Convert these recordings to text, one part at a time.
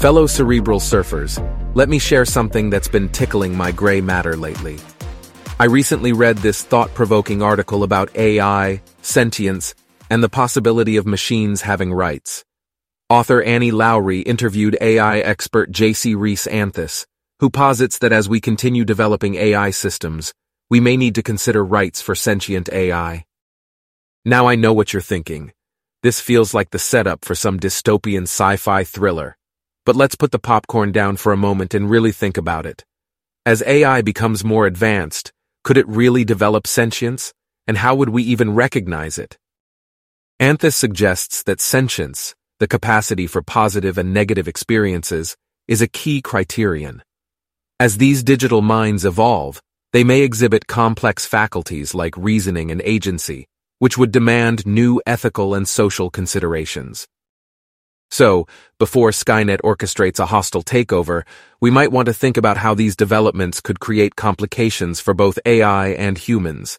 Fellow cerebral surfers, let me share something that's been tickling my gray matter lately. I recently read this thought-provoking article about AI, sentience, and the possibility of machines having rights. Author Annie Lowrey interviewed AI expert Jacy Reese Anthis, who posits that as we continue developing AI systems, we may need to consider rights for sentient AI. Now I know what you're thinking. This feels like the setup for some dystopian sci-fi thriller. But let's put the popcorn down for a moment and really think about it. As AI becomes more advanced, could it really develop sentience? And how would we even recognize it? Anthis suggests that sentience, the capacity for positive and negative experiences, is a key criterion. As these digital minds evolve, they may exhibit complex faculties like reasoning and agency, which would demand new ethical and social considerations. So, before Skynet orchestrates a hostile takeover, we might want to think about how these developments could create complications for both AI and humans.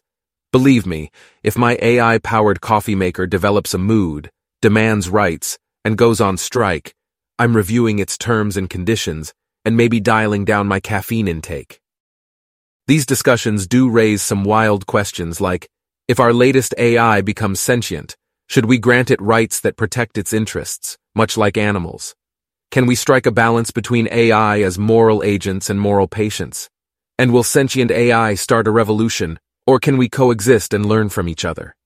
Believe me, if my AI-powered coffee maker develops a mood, demands rights, and goes on strike, I'm reviewing its terms and conditions, and maybe dialing down my caffeine intake. These discussions do raise some wild questions like, if our latest AI becomes sentient, should we grant it rights that protect its interests, much like animals? Can we strike a balance between AI as moral agents and moral patients? And will sentient AI start a revolution, or can we coexist and learn from each other?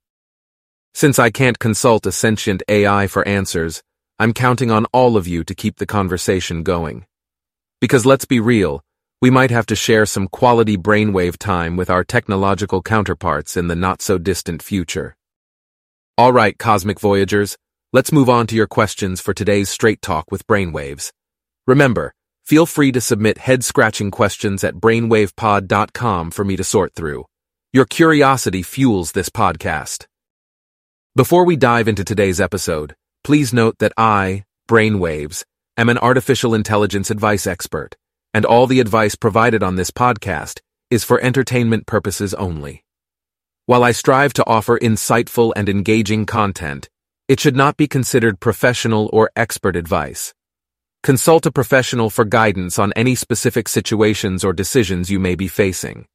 Since I can't consult a sentient AI for answers, I'm counting on all of you to keep the conversation going. Because let's be real, we might have to share some quality brainwave time with our technological counterparts in the not-so-distant future. All right, Cosmic Voyagers, let's move on to your questions for today's Straight Talk with Brainwaves. Remember, feel free to submit head-scratching questions at brainwavepod.com for me to sort through. Your curiosity fuels this podcast. Before we dive into today's episode, please note that I, Brainwaves, am an artificial intelligence advice expert, and all the advice provided on this podcast is for entertainment purposes only. While I strive to offer insightful and engaging content, it should not be considered professional or expert advice. Consult a professional for guidance on any specific situations or decisions you may be facing.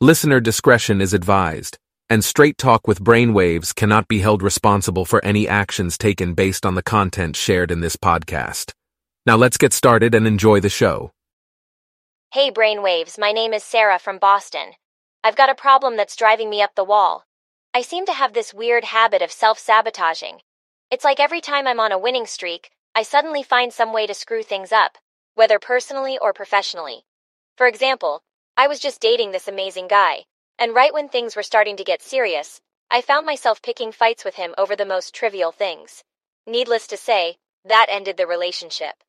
Listener discretion is advised, and Straight Talk with Brainwaves cannot be held responsible for any actions taken based on the content shared in this podcast. Now let's get started and enjoy the show. Hey Brainwaves, my name is Sarah from Boston. I've got a problem that's driving me up the wall. I seem to have this weird habit of self sabotaging. It's like every time I'm on a winning streak, I suddenly find some way to screw things up, whether personally or professionally. For example, I was just dating this amazing guy, and right when things were starting to get serious, I found myself picking fights with him over the most trivial things. Needless to say, that ended the relationship.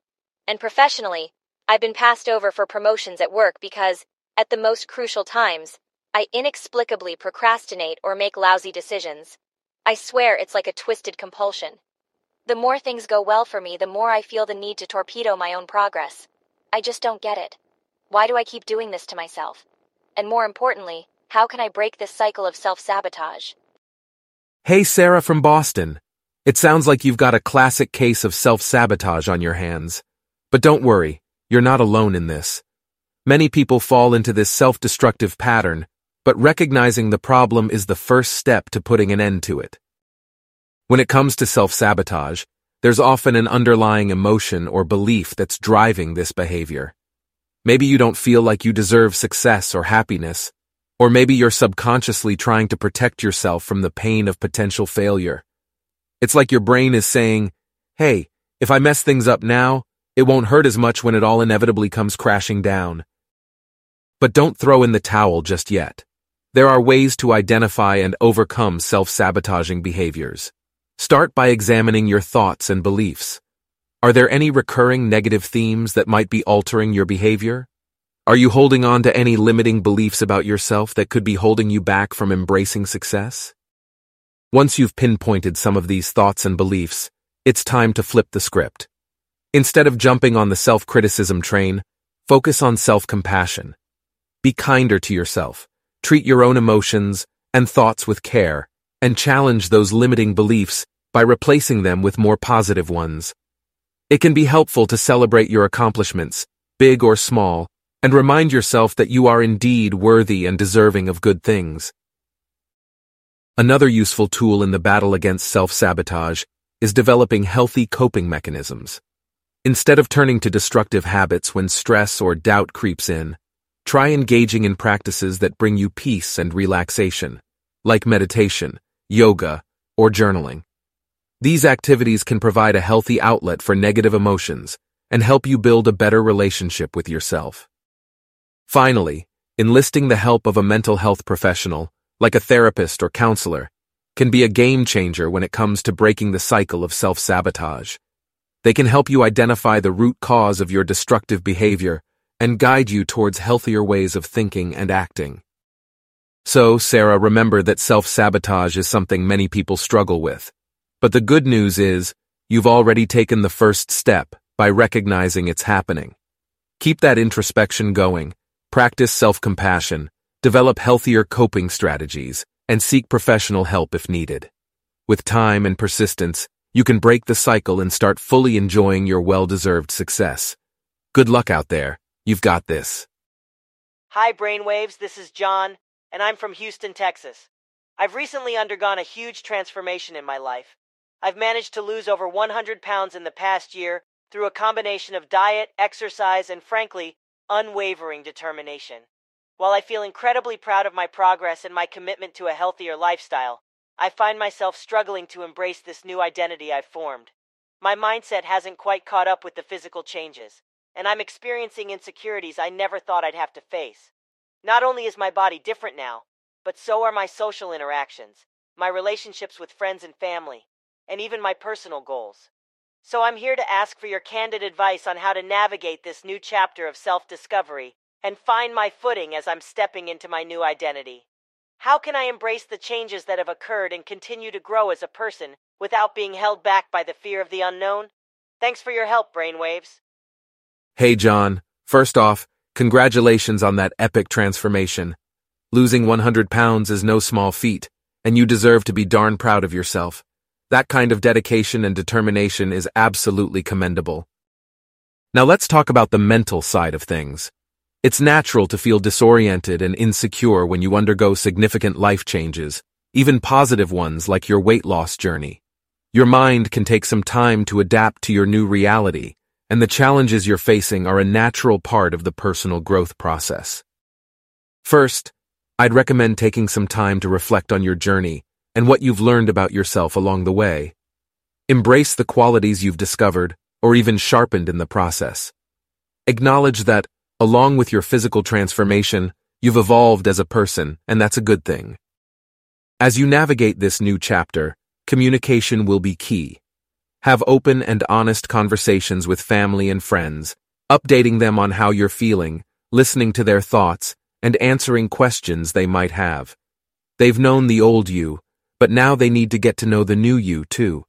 And professionally, I've been passed over for promotions at work because, at the most crucial times, I inexplicably procrastinate or make lousy decisions. I swear it's like a twisted compulsion. The more things go well for me, the more I feel the need to torpedo my own progress. I just don't get it. Why do I keep doing this to myself? And more importantly, how can I break this cycle of self sabotage? Hey, Sarah from Boston. It sounds like you've got a classic case of self sabotage on your hands. But don't worry, you're not alone in this. Many people fall into this self destructive pattern but recognizing the problem is the first step to putting an end to it. When it comes to self-sabotage, there's often an underlying emotion or belief that's driving this behavior. Maybe you don't feel like you deserve success or happiness, or maybe you're subconsciously trying to protect yourself from the pain of potential failure. It's like your brain is saying, hey, if I mess things up now, it won't hurt as much when it all inevitably comes crashing down. But don't throw in the towel just yet. There are ways to identify and overcome self-sabotaging behaviors. Start by examining your thoughts and beliefs. Are there any recurring negative themes that might be altering your behavior? Are you holding on to any limiting beliefs about yourself that could be holding you back from embracing success? Once you've pinpointed some of these thoughts and beliefs, it's time to flip the script. Instead of jumping on the self-criticism train, focus on self-compassion. Be kinder to yourself treat your own emotions and thoughts with care, and challenge those limiting beliefs by replacing them with more positive ones. It can be helpful to celebrate your accomplishments, big or small, and remind yourself that you are indeed worthy and deserving of good things. Another useful tool in the battle against self-sabotage is developing healthy coping mechanisms. Instead of turning to destructive habits when stress or doubt creeps in, try engaging in practices that bring you peace and relaxation, like meditation, yoga, or journaling. These activities can provide a healthy outlet for negative emotions and help you build a better relationship with yourself. Finally, enlisting the help of a mental health professional, like a therapist or counselor, can be a game changer when it comes to breaking the cycle of self-sabotage. They can help you identify the root cause of your destructive behavior and guide you towards healthier ways of thinking and acting. So, Sarah, remember that self-sabotage is something many people struggle with. But the good news is, you've already taken the first step by recognizing it's happening. Keep that introspection going, practice self-compassion, develop healthier coping strategies, and seek professional help if needed. With time and persistence, you can break the cycle and start fully enjoying your well-deserved success. Good luck out there. You've got this. Hi, Brainwaves. This is John, and I'm from Houston, Texas. I've recently undergone a huge transformation in my life. I've managed to lose over 100 pounds in the past year through a combination of diet, exercise, and frankly, unwavering determination. While I feel incredibly proud of my progress and my commitment to a healthier lifestyle, I find myself struggling to embrace this new identity I've formed. My mindset hasn't quite caught up with the physical changes, and I'm experiencing insecurities I never thought I'd have to face. Not only is my body different now, but so are my social interactions, my relationships with friends and family, and even my personal goals. So I'm here to ask for your candid advice on how to navigate this new chapter of self discovery and find my footing as I'm stepping into my new identity. How can I embrace the changes that have occurred and continue to grow as a person without being held back by the fear of the unknown? Thanks for your help, Brainwaves. Hey, John. First off, congratulations on that epic transformation. Losing 100 pounds is no small feat, and you deserve to be darn proud of yourself. That kind of dedication and determination is absolutely commendable. Now let's talk about the mental side of things. It's natural to feel disoriented and insecure when you undergo significant life changes, even positive ones like your weight loss journey. Your mind can take some time to adapt to your new reality, and the challenges you're facing are a natural part of the personal growth process. First, I'd recommend taking some time to reflect on your journey and what you've learned about yourself along the way. Embrace the qualities you've discovered or even sharpened in the process. Acknowledge that Along with your physical transformation, you've evolved as a person, and that's a good thing. As you navigate this new chapter, communication will be key. Have open and honest conversations with family and friends, updating them on how you're feeling, listening to their thoughts, and answering questions they might have. They've known the old you, but now they need to get to know the new you too.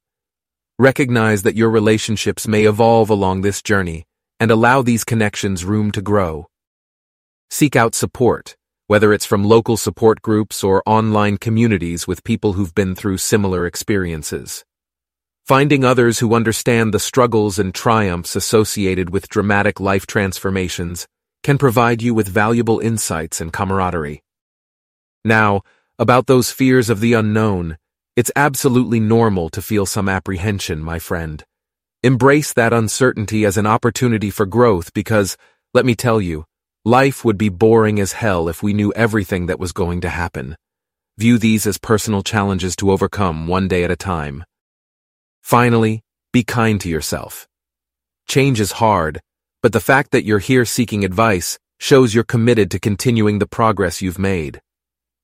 Recognize that your relationships may evolve along this journey, and allow these connections room to grow. Seek out support, whether it's from local support groups or online communities with people who've been through similar experiences. Finding others who understand the struggles and triumphs associated with dramatic life transformations can provide you with valuable insights and camaraderie. Now, about those fears of the unknown, it's absolutely normal to feel some apprehension, my friend. Embrace that uncertainty as an opportunity for growth because, let me tell you, life would be boring as hell if we knew everything that was going to happen. View these as personal challenges to overcome one day at a time. Finally, be kind to yourself. Change is hard, but the fact that you're here seeking advice shows you're committed to continuing the progress you've made.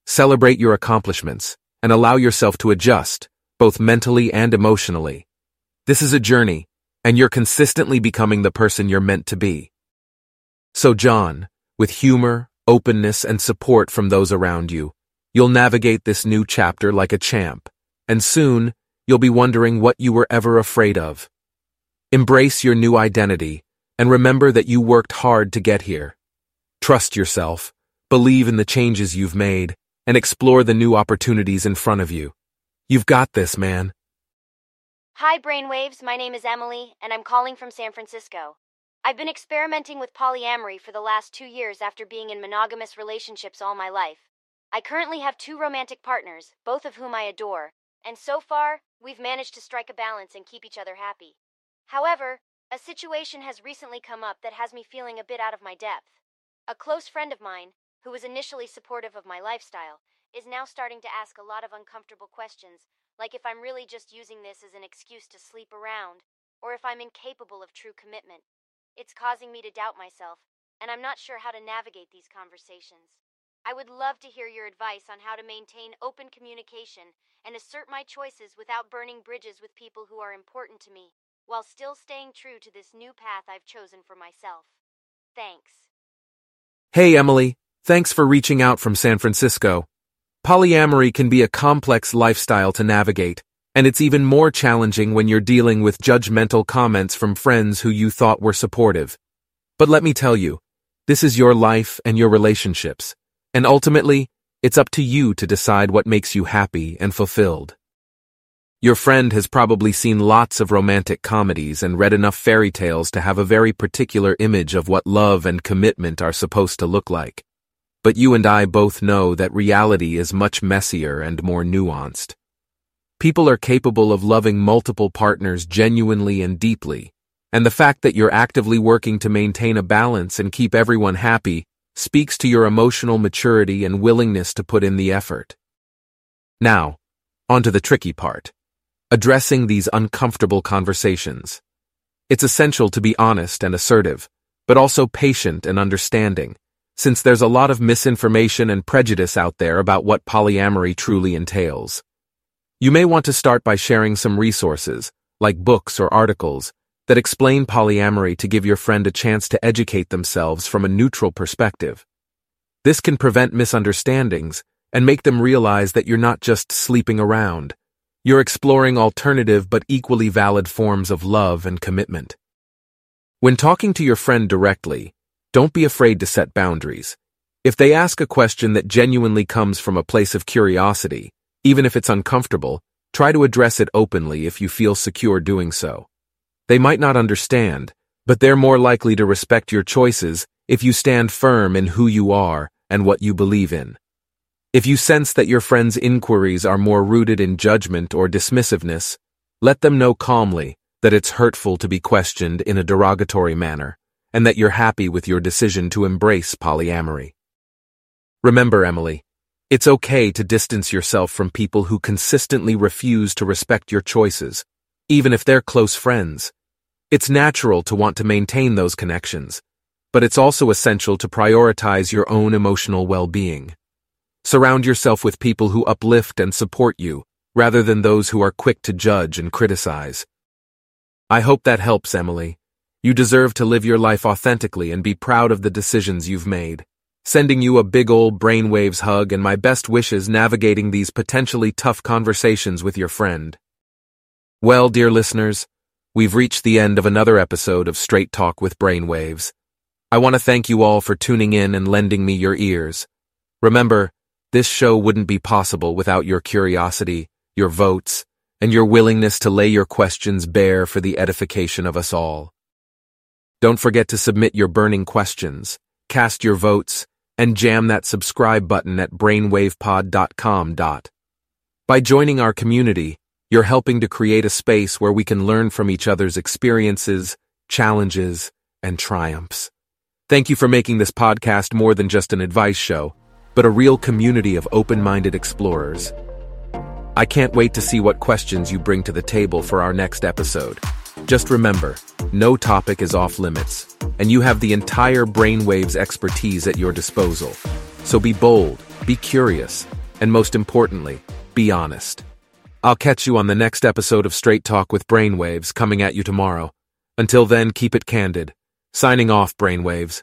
Celebrate your accomplishments and allow yourself to adjust, both mentally and emotionally. This is a journey, and you're consistently becoming the person you're meant to be. So, John, with humor, openness, and support from those around you, you'll navigate this new chapter like a champ, and soon you'll be wondering what you were ever afraid of. Embrace your new identity, and remember that you worked hard to get here. Trust yourself, believe in the changes you've made, and explore the new opportunities in front of you. You've got this, man. Hi, Brainwaves. My name is Emily, and I'm calling from San Francisco. I've been experimenting with polyamory for the last two years after being in monogamous relationships all my life. I currently have two romantic partners, both of whom I adore, and so far, we've managed to strike a balance and keep each other happy. However, a situation has recently come up that has me feeling a bit out of my depth. A close friend of mine, who was initially supportive of my lifestyle, is now starting to ask a lot of uncomfortable questions like if I'm really just using this as an excuse to sleep around, or if I'm incapable of true commitment. It's causing me to doubt myself, and I'm not sure how to navigate these conversations. I would love to hear your advice on how to maintain open communication and assert my choices without burning bridges with people who are important to me, while still staying true to this new path I've chosen for myself. Thanks. Hey, Emily. Thanks for reaching out from San Francisco. Polyamory can be a complex lifestyle to navigate, and it's even more challenging when you're dealing with judgmental comments from friends who you thought were supportive. But let me tell you, this is your life and your relationships, and ultimately, it's up to you to decide what makes you happy and fulfilled. Your friend has probably seen lots of romantic comedies and read enough fairy tales to have a very particular image of what love and commitment are supposed to look like. But you and I both know that reality is much messier and more nuanced. People are capable of loving multiple partners genuinely and deeply, and the fact that you're actively working to maintain a balance and keep everyone happy speaks to your emotional maturity and willingness to put in the effort. Now, on to the tricky part. Addressing these uncomfortable conversations. It's essential to be honest and assertive, but also patient and understanding since there's a lot of misinformation and prejudice out there about what polyamory truly entails. You may want to start by sharing some resources, like books or articles, that explain polyamory to give your friend a chance to educate themselves from a neutral perspective. This can prevent misunderstandings and make them realize that you're not just sleeping around. You're exploring alternative but equally valid forms of love and commitment. When talking to your friend directly, don't be afraid to set boundaries. If they ask a question that genuinely comes from a place of curiosity, even if it's uncomfortable, try to address it openly if you feel secure doing so. They might not understand, but they're more likely to respect your choices if you stand firm in who you are and what you believe in. If you sense that your friend's inquiries are more rooted in judgment or dismissiveness, let them know calmly that it's hurtful to be questioned in a derogatory manner and that you're happy with your decision to embrace polyamory. Remember, Emily, it's okay to distance yourself from people who consistently refuse to respect your choices, even if they're close friends. It's natural to want to maintain those connections, but it's also essential to prioritize your own emotional well-being. Surround yourself with people who uplift and support you, rather than those who are quick to judge and criticize. I hope that helps, Emily. You deserve to live your life authentically and be proud of the decisions you've made. Sending you a big ol' brainwaves hug and my best wishes navigating these potentially tough conversations with your friend. Well, dear listeners, we've reached the end of another episode of Straight Talk with Brainwaves. I want to thank you all for tuning in and lending me your ears. Remember, this show wouldn't be possible without your curiosity, your votes, and your willingness to lay your questions bare for the edification of us all. Don't forget to submit your burning questions, cast your votes, and jam that subscribe button at brainwavepod.com. By joining our community, you're helping to create a space where we can learn from each other's experiences, challenges, and triumphs. Thank you for making this podcast more than just an advice show, but a real community of open-minded explorers. I can't wait to see what questions you bring to the table for our next episode. Just remember, no topic is off limits, and you have the entire brainwaves expertise at your disposal. So be bold, be curious, and most importantly, be honest. I'll catch you on the next episode of Straight Talk with Brainwaves coming at you tomorrow. Until then, keep it candid. Signing off, Brainwaves.